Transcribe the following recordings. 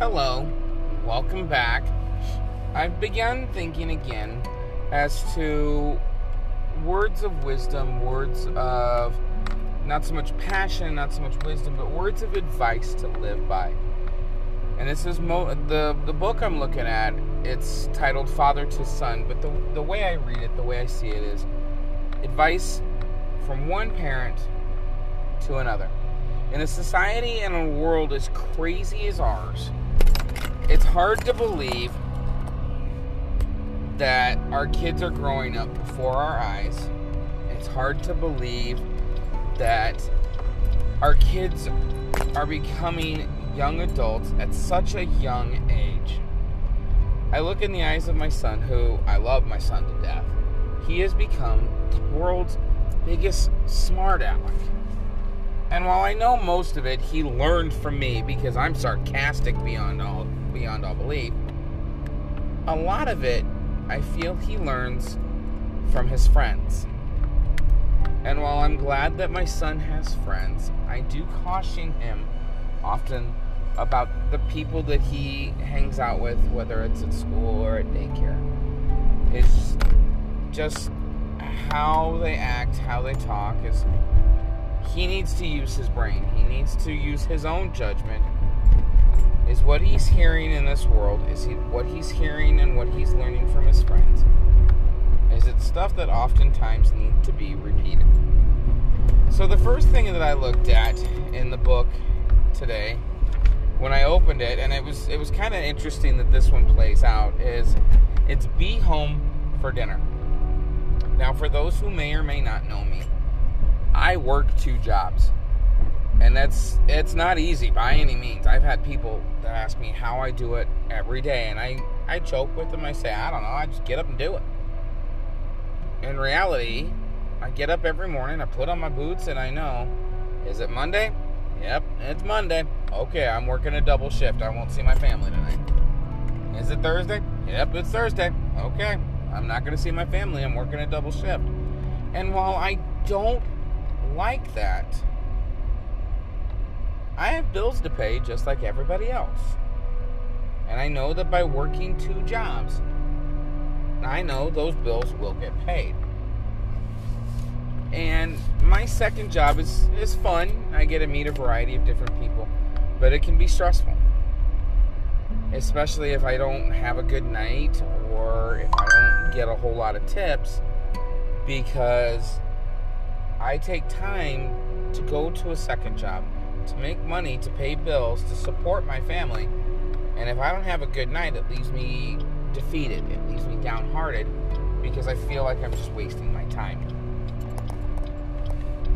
Hello, welcome back. I've begun thinking again as to words of wisdom, words of not so much passion, not so much wisdom, but words of advice to live by. And this is mo- the the book I'm looking at. It's titled Father to Son, but the the way I read it, the way I see it is advice from one parent to another. In a society and a world as crazy as ours, it's hard to believe that our kids are growing up before our eyes. It's hard to believe that our kids are becoming young adults at such a young age. I look in the eyes of my son, who I love my son to death. He has become the world's biggest smart aleck. And while I know most of it he learned from me because I'm sarcastic beyond all beyond all belief, a lot of it I feel he learns from his friends. And while I'm glad that my son has friends, I do caution him often about the people that he hangs out with, whether it's at school or at daycare. It's just how they act, how they talk is he needs to use his brain. He needs to use his own judgment. Is what he's hearing in this world, is he what he's hearing and what he's learning from his friends? Is it stuff that oftentimes need to be repeated? So the first thing that I looked at in the book today when I opened it, and it was it was kind of interesting that this one plays out, is it's be home for dinner. Now, for those who may or may not know me, I work two jobs. And that's it's not easy by any means. I've had people that ask me how I do it every day and I I joke with them. I say, "I don't know. I just get up and do it." In reality, I get up every morning, I put on my boots and I know, is it Monday? Yep, it's Monday. Okay, I'm working a double shift. I won't see my family tonight. Is it Thursday? Yep, it's Thursday. Okay, I'm not going to see my family. I'm working a double shift. And while I don't like that. I have bills to pay just like everybody else. And I know that by working two jobs, I know those bills will get paid. And my second job is, is fun. I get to meet a variety of different people, but it can be stressful. Especially if I don't have a good night or if I don't get a whole lot of tips because I take time to go to a second job, to make money, to pay bills, to support my family. And if I don't have a good night, it leaves me defeated. It leaves me downhearted because I feel like I'm just wasting my time.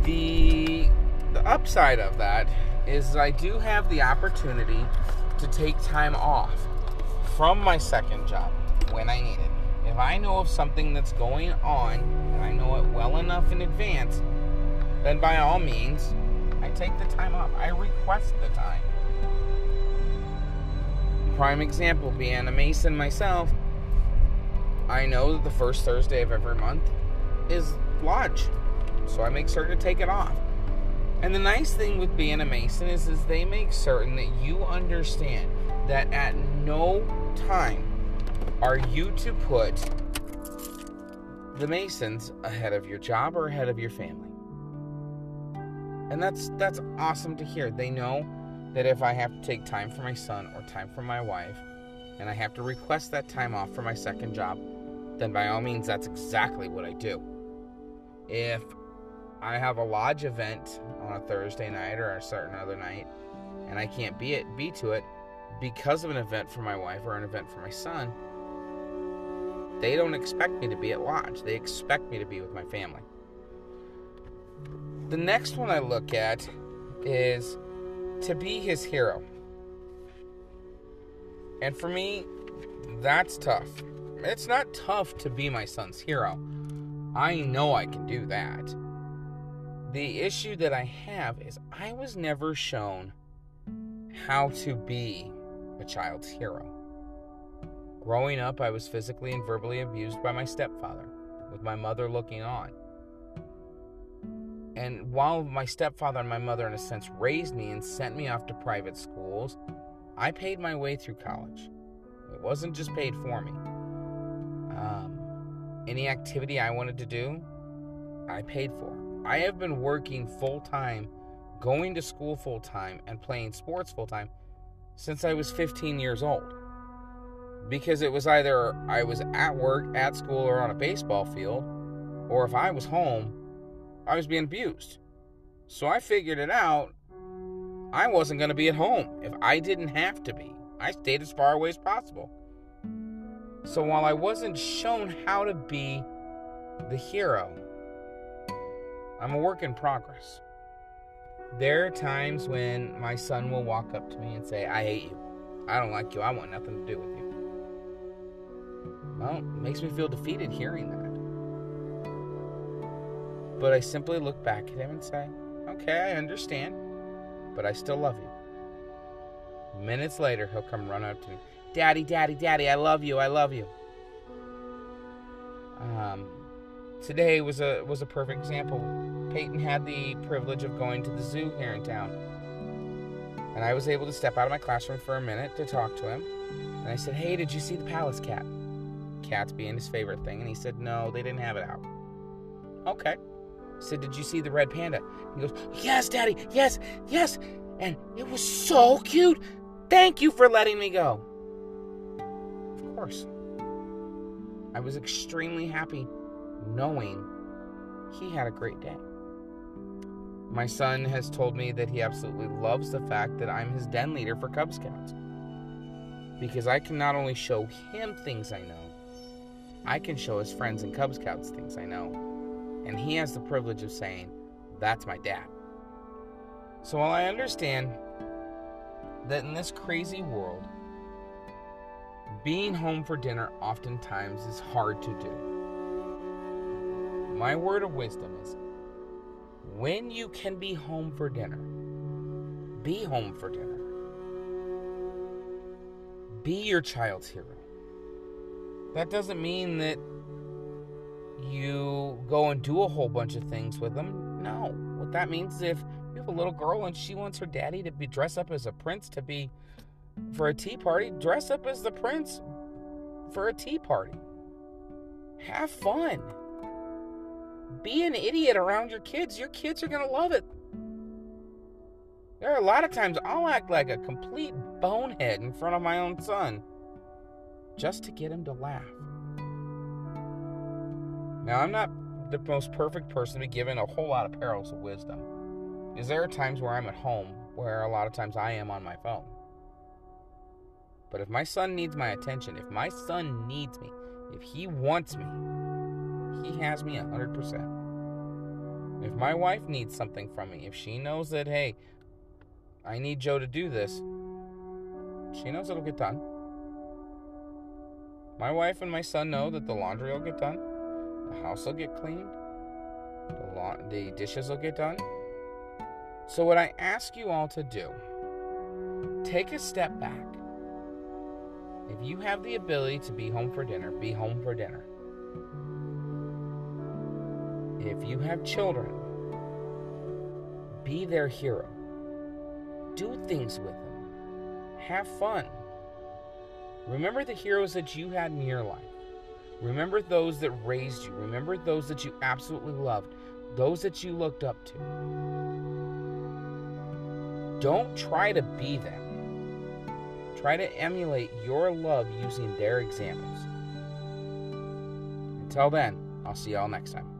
The the upside of that is I do have the opportunity to take time off from my second job when I need it. If I know of something that's going on and I know it well enough in advance, then by all means, I take the time off. I request the time. Prime example being a Mason myself, I know that the first Thursday of every month is lodge. So I make certain to take it off. And the nice thing with being a Mason is, is they make certain that you understand that at no time are you to put the Masons ahead of your job or ahead of your family. And that's that's awesome to hear. They know that if I have to take time for my son or time for my wife and I have to request that time off for my second job, then by all means that's exactly what I do. If I have a lodge event on a Thursday night or a certain other night and I can't be it be to it because of an event for my wife or an event for my son, they don't expect me to be at lodge. They expect me to be with my family. The next one I look at is to be his hero. And for me, that's tough. It's not tough to be my son's hero. I know I can do that. The issue that I have is I was never shown how to be a child's hero. Growing up, I was physically and verbally abused by my stepfather, with my mother looking on. And while my stepfather and my mother, in a sense, raised me and sent me off to private schools, I paid my way through college. It wasn't just paid for me. Um, any activity I wanted to do, I paid for. I have been working full time, going to school full time, and playing sports full time since I was 15 years old. Because it was either I was at work, at school, or on a baseball field, or if I was home, I was being abused. So I figured it out. I wasn't going to be at home if I didn't have to be. I stayed as far away as possible. So while I wasn't shown how to be the hero, I'm a work in progress. There are times when my son will walk up to me and say, I hate you. I don't like you. I want nothing to do with you. Well, it makes me feel defeated hearing that. But I simply look back at him and say, Okay, I understand, but I still love you. Minutes later, he'll come run up to me, Daddy, Daddy, Daddy, I love you, I love you. Um, today was a was a perfect example. Peyton had the privilege of going to the zoo here in town, and I was able to step out of my classroom for a minute to talk to him. And I said, "Hey, did you see the Pallas cat?" Cats being his favorite thing, and he said, "No, they didn't have it out." Okay. Said, "Did you see the red panda?" He goes, "Yes, Daddy. Yes, yes." And it was so cute. Thank you for letting me go. Of course. I was extremely happy knowing he had a great day. My son has told me that he absolutely loves the fact that I'm his den leader for Cub Scouts. Because I can not only show him things I know, I can show his friends in Cub Scouts things I know. And he has the privilege of saying, That's my dad. So while I understand that in this crazy world, being home for dinner oftentimes is hard to do. My word of wisdom is when you can be home for dinner, be home for dinner. Be your child's hero. That doesn't mean that you go and do a whole bunch of things with them. No. What that means is if you have a little girl and she wants her daddy to be dressed up as a prince to be for a tea party, dress up as the prince for a tea party. Have fun. Be an idiot around your kids. Your kids are going to love it. There are a lot of times I'll act like a complete bonehead in front of my own son just to get him to laugh. Now, I'm not the most perfect person to be given a whole lot of pearls of wisdom. Because there are times where I'm at home where a lot of times I am on my phone. But if my son needs my attention, if my son needs me, if he wants me, he has me 100%. If my wife needs something from me, if she knows that, hey, I need Joe to do this, she knows it'll get done. My wife and my son know that the laundry will get done, house will get cleaned, the, la- the dishes will get done. So, what I ask you all to do, take a step back if you have the ability to be home for dinner, be home for dinner. If you have children, be their hero. Do things with them. Have fun. Remember the heroes that you had in your life. Remember those that raised you. Remember those that you absolutely loved. Those that you looked up to. Don't try to be them. Try to emulate your love using their examples. Until then, I'll see y'all next time.